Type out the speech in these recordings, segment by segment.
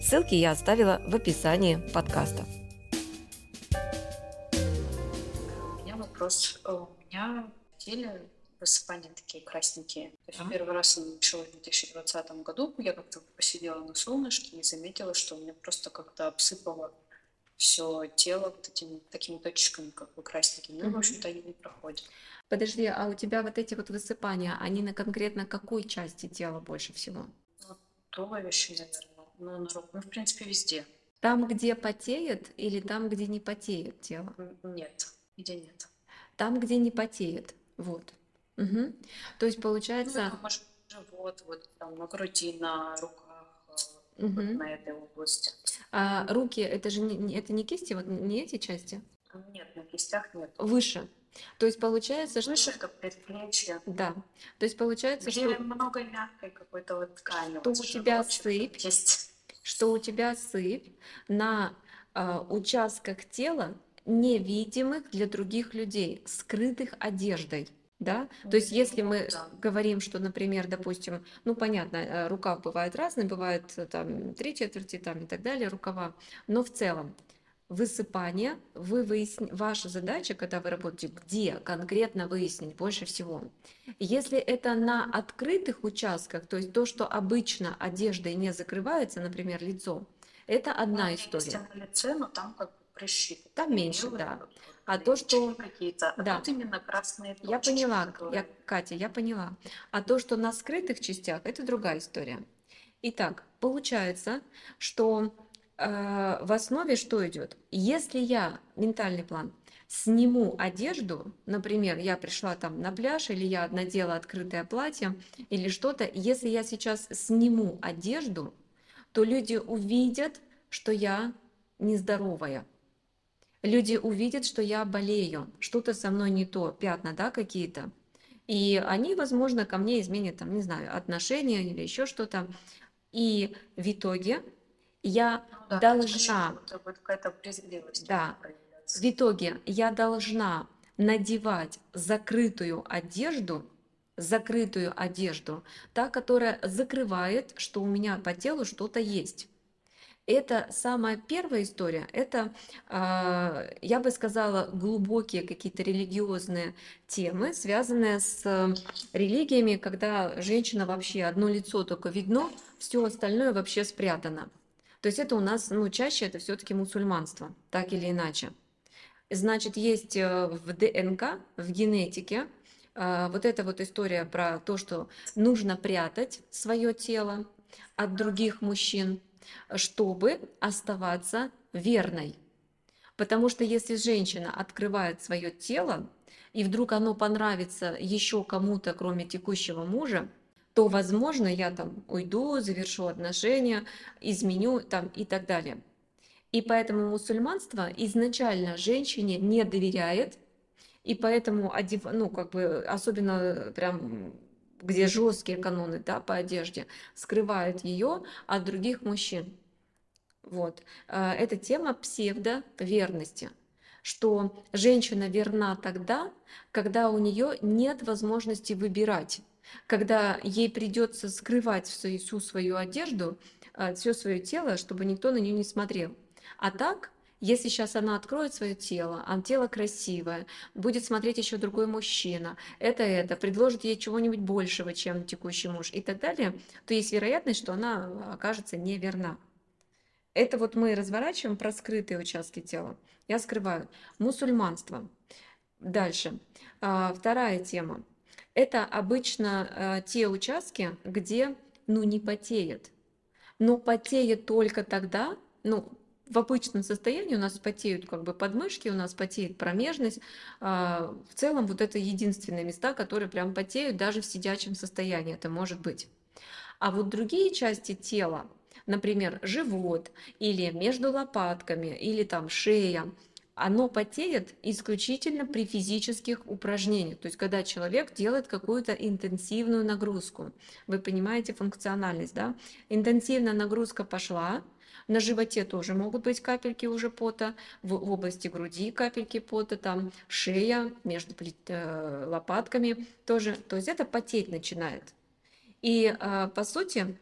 Ссылки я оставила в описании подкаста. У меня вопрос. Э, у меня в теле высыпания такие красненькие. То есть а? первый раз это началось в 2020 году. Я как-то посидела на солнышке и заметила, что у меня просто как-то обсыпало все тело вот этими такими точками, как бы красненькими. Ну, mm в общем-то, они не проходят. Подожди, а у тебя вот эти вот высыпания, они на конкретно какой части тела больше всего? Ну, туловище, наверное. Ну, на руку. Ну, в принципе, везде. Там, где потеет, или там, где не потеет тело? Нет, где нет. Там, где не потеет. Вот. Угу. То есть получается... Ну, может, живот, вот там на груди, на руках, угу. вот на этой области. А руки, это же не, это не кисти, вот не эти части? Нет, на кистях нет. Выше. То есть получается, что... Выше, как предплечье. Да. То есть получается, Где что... много мягкой какой-то вот ткани. Что вот у тебя сыпь. Есть что у тебя сыпь на э, участках тела, невидимых для других людей, скрытых одеждой. Да? То есть если мы говорим, что, например, допустим, ну понятно, э, рукав бывает разный, бывает э, там три четверти там и так далее рукава, но в целом высыпание, вы выясни... ваша задача, когда вы работаете, где конкретно выяснить больше всего. Если это на открытых участках, то есть то, что обычно одеждой не закрывается, например, лицо, это одна ну, история. На лице, но там как бы прыщи. Там меньше, да. А то, что... Какие-то, а да. тут именно красные точки. Я поняла, которые... я, Катя, я поняла. А то, что на скрытых частях, это другая история. Итак, получается, что в основе что идет? Если я, ментальный план, сниму одежду, например, я пришла там на пляж, или я надела открытое платье, или что-то, если я сейчас сниму одежду, то люди увидят, что я нездоровая. Люди увидят, что я болею, что-то со мной не то, пятна, да, какие-то. И они, возможно, ко мне изменят, там, не знаю, отношения или еще что-то. И в итоге я ну, да, должна, да, в итоге я должна надевать закрытую одежду, закрытую одежду, та, которая закрывает, что у меня по телу что-то есть. Это самая первая история, это, э, я бы сказала, глубокие какие-то религиозные темы, связанные с религиями, когда женщина вообще одно лицо только видно, все остальное вообще спрятано. То есть это у нас, ну, чаще это все-таки мусульманство, так или иначе. Значит, есть э, в ДНК, в генетике, э, вот эта вот история про то, что нужно прятать свое тело от других мужчин, чтобы оставаться верной. Потому что если женщина открывает свое тело, и вдруг оно понравится еще кому-то, кроме текущего мужа, то, возможно, я там уйду, завершу отношения, изменю там и так далее. И поэтому мусульманство изначально женщине не доверяет, и поэтому, одев, ну, как бы, особенно прям где жесткие каноны да, по одежде, скрывают ее от других мужчин. Вот. Э, это тема псевдоверности, что женщина верна тогда, когда у нее нет возможности выбирать когда ей придется скрывать всю свою одежду, а, все свое тело, чтобы никто на нее не смотрел. А так, если сейчас она откроет свое тело, а тело красивое, будет смотреть еще другой мужчина, это это, предложит ей чего-нибудь большего, чем текущий муж и так далее, то есть вероятность, что она окажется неверна. Это вот мы разворачиваем про скрытые участки тела. Я скрываю. Мусульманство. Дальше. А, вторая тема это обычно э, те участки, где ну, не потеет. Но потеет только тогда, ну, в обычном состоянии у нас потеют как бы подмышки, у нас потеет промежность. Э, в целом вот это единственные места, которые прям потеют даже в сидячем состоянии, это может быть. А вот другие части тела, например, живот или между лопатками или там шея, оно потеет исключительно при физических упражнениях, то есть когда человек делает какую-то интенсивную нагрузку. Вы понимаете функциональность, да? Интенсивная нагрузка пошла, на животе тоже могут быть капельки уже пота, в, области груди капельки пота, там шея между э, лопатками тоже. То есть это потеть начинает. И э, по сути,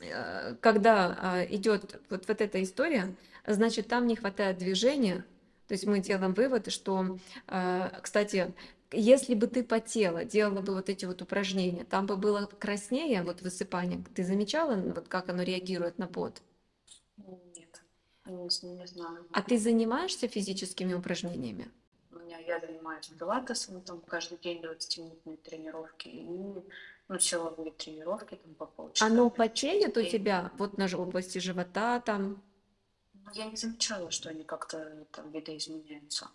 э, когда идет вот, вот эта история, значит, там не хватает движения, то есть мы делаем вывод, что, кстати, если бы ты потела, делала бы вот эти вот упражнения, там бы было краснее, вот высыпание. Ты замечала, вот как оно реагирует на пот? Нет, не, знаю. А ты занимаешься физическими упражнениями? У меня я занимаюсь пилатесом, там каждый день 20-минутные тренировки и ну, силовые тренировки там по полчаса. Оно починит у тебя вот на области живота там? Ну, я не замечала, что они как-то там видоизменяются.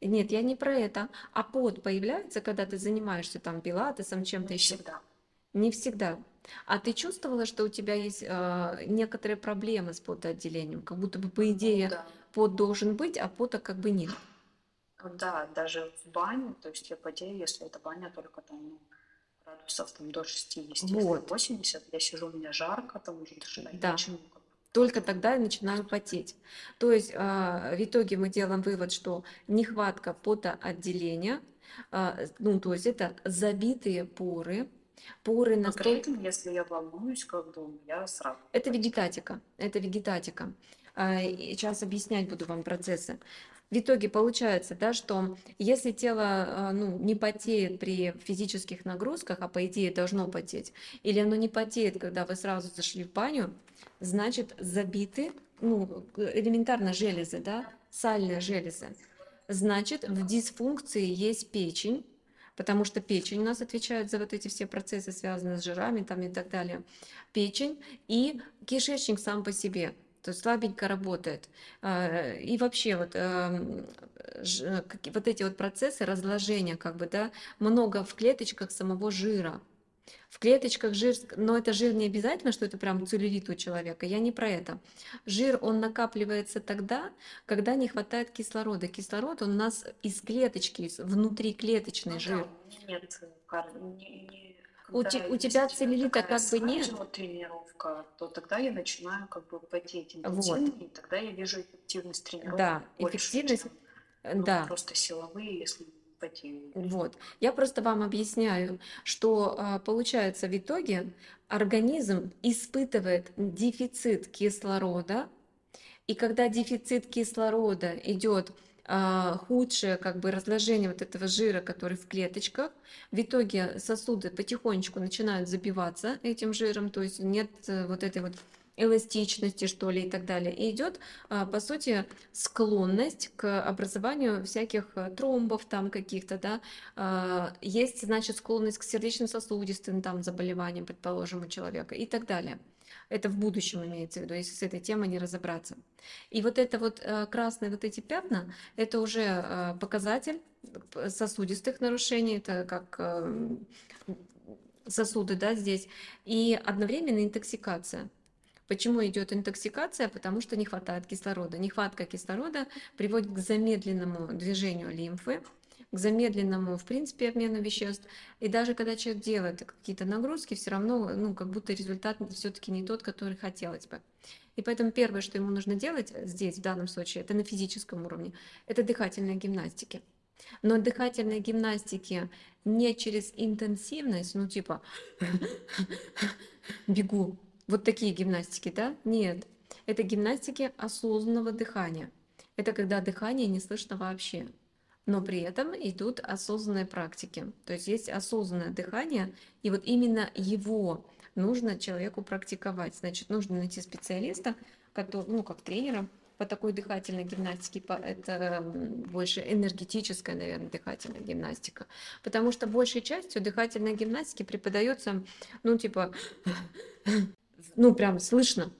Нет, я не про это. А пот появляется, когда ты занимаешься там пилатесом, чем-то еще? Не всегда. Не всегда. А ты чувствовала, что у тебя есть э, некоторые проблемы с потоотделением? Как будто бы, по идее, Да. пот должен быть, а пота как бы нет. Да, даже в бане, то есть я потею, если это баня только там ну, градусов там до 60, если Вот. 80, я сижу, у меня жарко, там уже дышать Да. нечем, ну. Только тогда я начинаю потеть. То есть а, в итоге мы делаем вывод, что нехватка потоотделения, а, ну то есть это забитые поры, поры Но при настолько... этом, если я волнуюсь, как бы я сразу Это вегетатика, это вегетатика. А, Сейчас объяснять буду вам процессы. В итоге получается, да, что если тело а, ну, не потеет при физических нагрузках, а по идее должно потеть, или оно не потеет, когда вы сразу зашли в баню, значит забиты, ну, элементарно железы, да, сальные железы. Значит, в дисфункции есть печень, потому что печень у нас отвечает за вот эти все процессы, связанные с жирами там и так далее. Печень и кишечник сам по себе, то есть слабенько работает. А, И вообще вот, эм, вот эти вот процессы разложения, как бы, да, много в клеточках самого жира. В клеточках жир, но это жир не обязательно, что это прям целлюлит у человека, я не про это. Жир, он накапливается тогда, когда не хватает кислорода. Кислород, он у нас из клеточки, из внутриклеточный Ну жир. да, нет э, не- не- У, те- у тебя целлюлита как бы нет. тренировка, то тогда я начинаю как бы потеть Вот. и тогда я вижу эффективность тренировок Да, больше, эффективность, чем э, ну, да. просто силовые, если потею. Вот. Я просто вам объясняю, что а, получается в итоге организм испытывает дефицит кислорода, и когда дефицит кислорода идет худшее как бы разложение вот этого жира, который в клеточках, в итоге сосуды потихонечку начинают забиваться этим жиром, то есть нет э, вот этой вот эластичности, что ли, и так далее. И идет, а, по сути, склонность к образованию всяких э, тромбов там каких-то, да. А, Есть, значит, склонность к сердечно-сосудистым там заболеваниям, предположим, у человека и так далее. Это в будущем имеется в виду, если с этой темой не разобраться. И вот это вот э, красные вот эти пятна, это уже э, показатель сосудистых нарушений, это как сосуды, да, здесь, и одновременно интоксикация. Почему идет интоксикация? Потому что не хватает кислорода. Нехватка кислорода приводит к замедленному движению лимфы, к замедленному, в принципе, обмену веществ. И даже когда человек делает какие-то нагрузки, все равно, ну, как будто результат все-таки не тот, который хотелось бы. И поэтому первое, что ему нужно делать здесь, в данном случае, это на физическом уровне, это дыхательные гимнастики. Но дыхательные гимнастики не через интенсивность, ну типа бегу, вот такие гимнастики, да? Нет. Это гимнастики осознанного дыхания. Это когда дыхание не слышно вообще. Но при этом идут осознанные практики. То есть есть осознанное дыхание, и вот именно его нужно человеку практиковать. Значит, нужно найти специалиста, который, ну, как тренера по такой дыхательной гимнастике. Это больше энергетическая, наверное, дыхательная гимнастика. Потому что большей частью дыхательной гимнастики преподается, ну, типа, ну, прям слышно.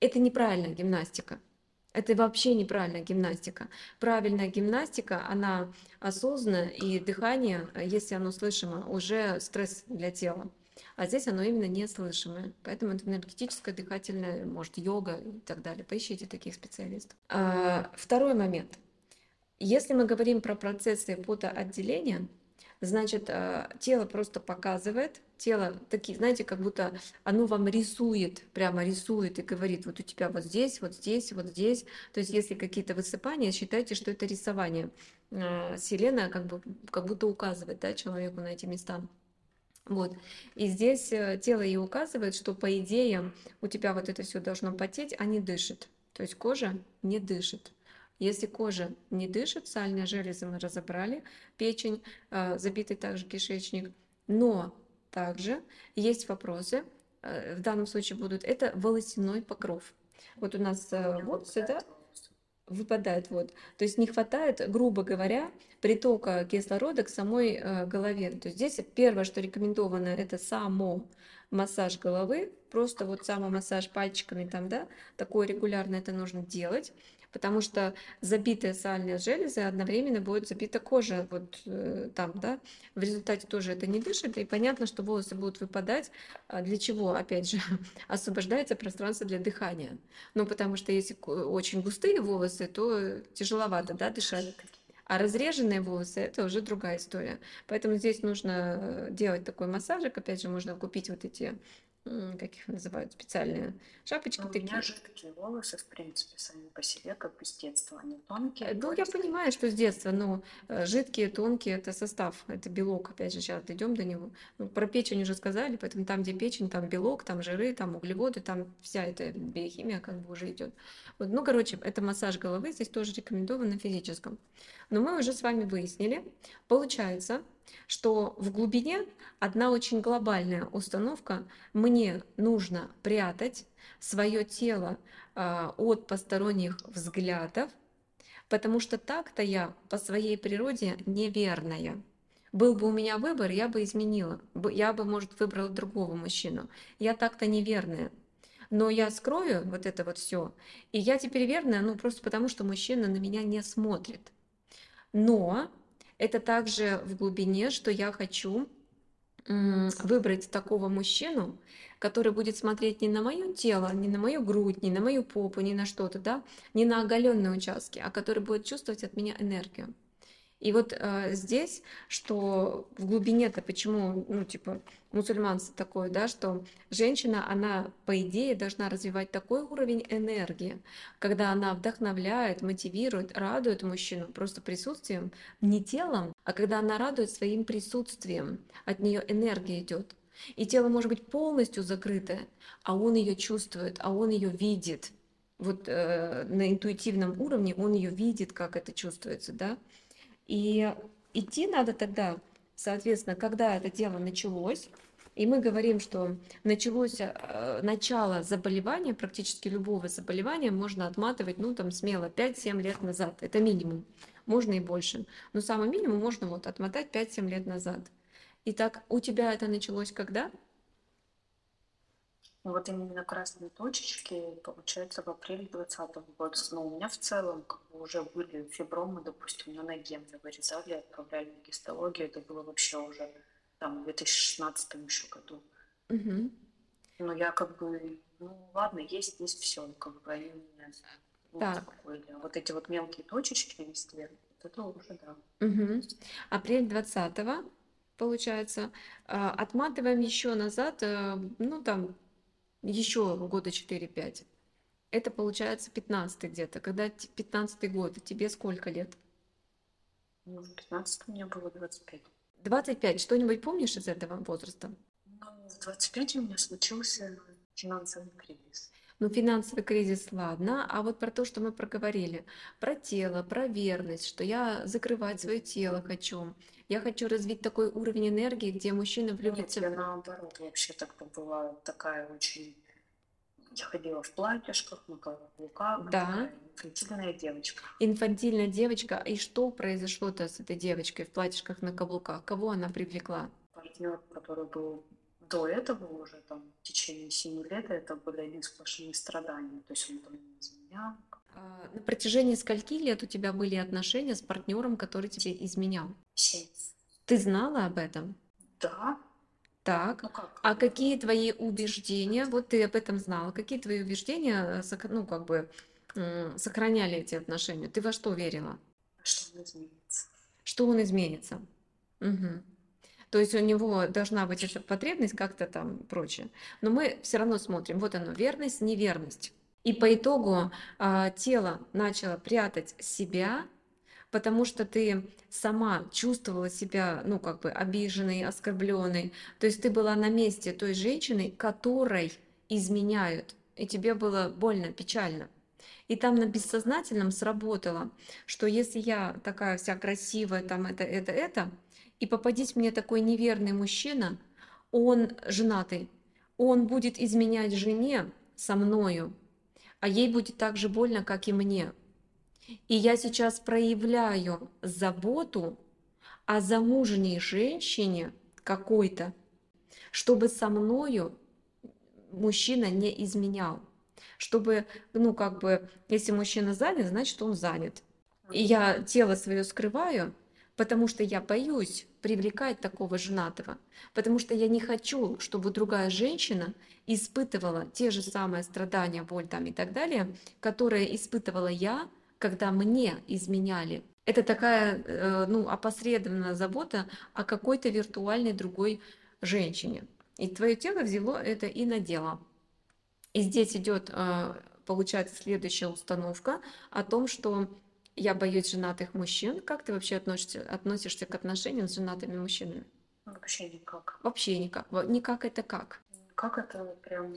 Это неправильная гимнастика. Это вообще неправильная гимнастика. Правильная гимнастика, она осознанная, и дыхание, если оно слышимо, уже стресс для тела. А здесь оно именно неслышимое. Поэтому это энергетическое, дыхательное, может, йога и так далее. Поищите таких специалистов. А, второй момент. Если мы говорим про процессы потоотделения, значит, а, тело просто показывает, тело такие, знаете, как будто оно вам рисует, прямо рисует и говорит, вот у тебя вот здесь, вот здесь, вот здесь. То есть, если какие-то высыпания, считайте, что это рисование. А, Вселенная как, бы, как будто указывает да, человеку на эти места. Вот. И здесь э, тело и указывает, что по идее у тебя вот это все должно потеть, а не дышит. То есть кожа не дышит. Если кожа не дышит, сальная железа мы разобрали, печень, э, забитый также кишечник, но также есть вопросы, э, в данном случае будут, это волосяной покров. Вот у нас волосы, да, выпадает вот. То есть не хватает, грубо говоря, притока кислорода к самой э, голове. То есть здесь первое, что рекомендовано, это само массаж головы, просто вот самомассаж пальчиками там, да, такое регулярно это нужно делать потому что забитая сальная железа одновременно будет забита кожа вот э, там, да, в результате тоже это не дышит, и понятно, что волосы будут выпадать, а для чего, опять же, освобождается пространство для дыхания, ну, потому что если очень густые волосы, то тяжеловато, да, дышать. А разреженные волосы это уже другая история. Поэтому здесь нужно э, делать такой массажик. Опять же, можно купить вот эти как их называют, специальные шапочки Но такие. У меня жидкие волосы, в принципе, сами по себе, как бы с детства, они тонкие. Ну, я понимаю, что с детства, но э, жидкие, тонкие, это состав, это белок, опять же, сейчас дойдем до него. Ну, про печень уже сказали, поэтому там, где печень, там белок, там жиры, там углеводы, там вся эта биохимия как бы уже идет. Вот, ну, короче, это массаж головы, здесь тоже рекомендован на физическом. Но мы уже с вами выяснили, получается, что в глубине одна очень глобальная установка мне нужно прятать свое тело а, от посторонних взглядов, потому что так-то я по своей природе неверная. Был бы у меня выбор, я бы изменила. Я бы, может, выбрала другого мужчину. Я так-то неверная. Но я скрою вот это вот все. И я теперь верная, ну, просто потому, что мужчина на меня не смотрит. Но это также в глубине, что я хочу выбрать такого мужчину, который будет смотреть не на мое тело, не на мою грудь, не на мою попу, не на что-то, да, не на оголенные участки, а который будет чувствовать от меня энергию. И вот э, здесь, что в глубине-то почему, ну, типа, мусульманство такое, да, что женщина, она, по идее, должна развивать такой уровень энергии, когда она вдохновляет, мотивирует, радует мужчину просто присутствием, не телом, а когда она радует своим присутствием, от нее энергия идет. И тело может быть полностью закрытое, а он ее чувствует, а он ее видит. Вот э, на интуитивном уровне он ее видит, как это чувствуется, да. И идти надо тогда, соответственно, когда это дело началось, и мы говорим, что началось э, начало заболевания, практически любого заболевания можно отматывать, ну, там, смело 5-7 лет назад. Это минимум. Можно и больше. Но самый минимум можно вот отмотать 5-7 лет назад. Итак, у тебя это началось когда? Ну, вот именно красные точечки, получается, в апреле 2020 года. Но у меня в целом как бы уже были фибромы, допустим, на ноге мне вырезали, отправляли в гистологию. Это было вообще уже там в 2016 еще году. Угу. Но я как бы, ну ладно, есть, есть все, как бы они меня ну, так. успокоили. А вот эти вот мелкие точечки везде, вот это уже да. Угу. Апрель 20 получается. А, отматываем еще назад, э, ну там еще года 4-5. Это получается 15 где-то. Когда 15 год, тебе сколько лет? Ну, в 15 мне было 25. 25. Что-нибудь помнишь из этого возраста? Ну, в 25 у меня случился финансовый кризис. Ну, финансовый кризис, ладно. А вот про то, что мы проговорили, про тело, про верность, что я закрывать свое тело хочу. Я хочу развить такой уровень энергии, где мужчина влюбится. Нет, я наоборот вообще так была такая очень... Я ходила в платьишках, на каблуках. Да. Инфантильная девочка. Инфантильная девочка. И что произошло-то с этой девочкой в платьишках на каблуках? Кого она привлекла? Партнер, который был до этого уже там в течение семи лет, это были одни сплошные страдания. То есть он там не изменял, а, на протяжении скольки лет у тебя были отношения с партнером, который тебе изменял? Семь. Ты знала об этом? Да. Так. Ну как? А какие твои убеждения, вот ты об этом знала, какие твои убеждения, э, ну, как бы, сохраняли эти отношения? Ты во что верила? Что он изменится? Что он изменится? Мгм. То есть у него должна быть эта потребность как-то там прочее. Но мы все равно смотрим, вот оно, верность, неверность. И по итогу а, тело начало прятать себя, потому что ты сама чувствовала себя, ну, как бы обиженной, оскорбленной. То есть ты была на месте той женщины, которой изменяют. И тебе было больно, печально. И там на бессознательном сработало, что если я такая вся красивая, там это, это, это, и попадись мне такой неверный мужчина, он женатый, он будет изменять жене со мною, а ей будет так же больно, как и мне. И я сейчас проявляю заботу о замужней женщине какой-то, чтобы со мною мужчина не изменял. Чтобы, ну, как бы, если мужчина занят, значит, он занят. И я тело свое скрываю, потому что я боюсь привлекать такого женатого, потому что я не хочу, чтобы другая женщина испытывала те же самые страдания, боль там и так далее, которые испытывала я, когда мне изменяли. Это такая, э, ну, опосредованная забота о какой-то виртуальной другой женщине. И твое тело взяло это и надело. И здесь идет, э, получается, следующая установка о том, что я боюсь женатых мужчин. Как ты вообще относишься, относишься к отношениям с женатыми мужчинами? Вообще никак. Вообще никак. Никак это как? Как это прям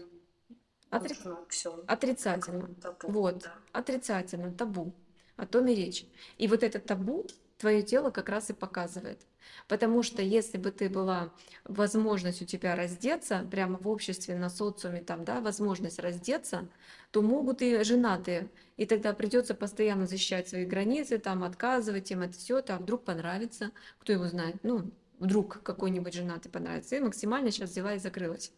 Отри- все Отрицательно. Вот. Отрицательно, табу. О том и речь. И вот это табу твое тело как раз и показывает. Потому что если бы ты была, возможность у тебя раздеться, прямо в обществе, на социуме, там, да, возможность раздеться, то могут и женатые. И тогда придется постоянно защищать свои границы, там, отказывать им это все, а вдруг понравится, кто его знает, ну, вдруг какой-нибудь женатый понравится. И максимально сейчас взяла и закрылась.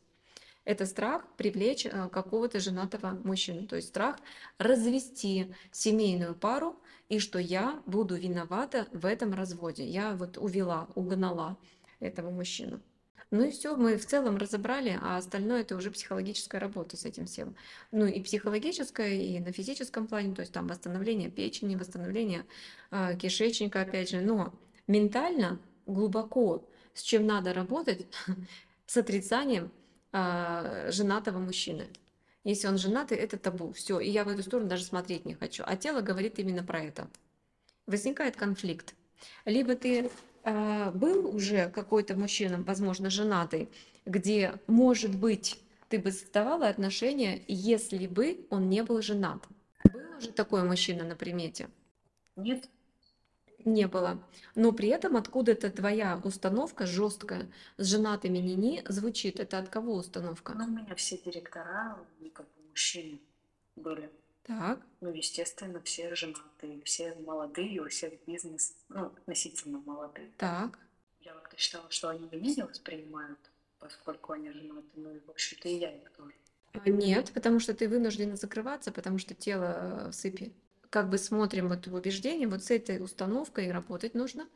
Это страх привлечь э, какого-то женатого мужчину, то есть страх развести семейную пару, и что я буду виновата в этом разводе. Я вот увела, угнала этого мужчину. Ну и все, мы в целом разобрали, а остальное это уже психологическая работа с этим всем. Ну и психологическая, и на физическом плане, то есть там восстановление печени, восстановление э, кишечника, опять же. Но ментально, глубоко, с чем надо работать, с отрицанием а, женатого мужчины. Если он женатый, это табу. Все. И я в эту сторону даже смотреть не хочу. А тело говорит именно про это. Возникает конфликт. Либо ты а, был уже какой-то мужчина, возможно, женатый, где, может быть, ты бы создавала отношения, если бы он не был женат. Был уже такой мужчина на примете? Нет, Не было. Но при этом откуда-то твоя установка жесткая с женатыми ни звучит. Это от кого установка? но у меня все директора, ну, как бы мужчины были. Так, Ну, естественно, все женатые, все молодые, у всех бизнес, ну, относительно молодые. так. Я как-то считала, что они меня не воспринимают, поскольку они женаты, ну и, в общем-то, и я их тоже. Нет, потому что ты вынуждена закрываться, потому что тело э, в сыпи. Как бы смотрим вот в убеждение, вот с этой установкой работать нужно.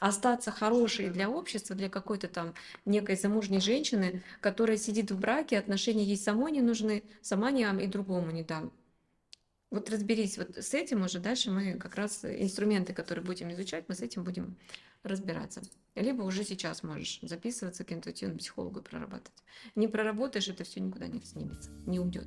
Остаться хорошей для общества, для какой-то там некой замужней женщины, которая сидит в браке, отношения ей самой не нужны, сама не дам и другому не дам. Вот разберись вот с этим уже, дальше мы как раз инструменты, которые будем изучать, мы с этим будем разбираться. Либо уже сейчас можешь записываться к интуитивному психологу и прорабатывать. Не проработаешь, это все никуда не снимется, не уйдет.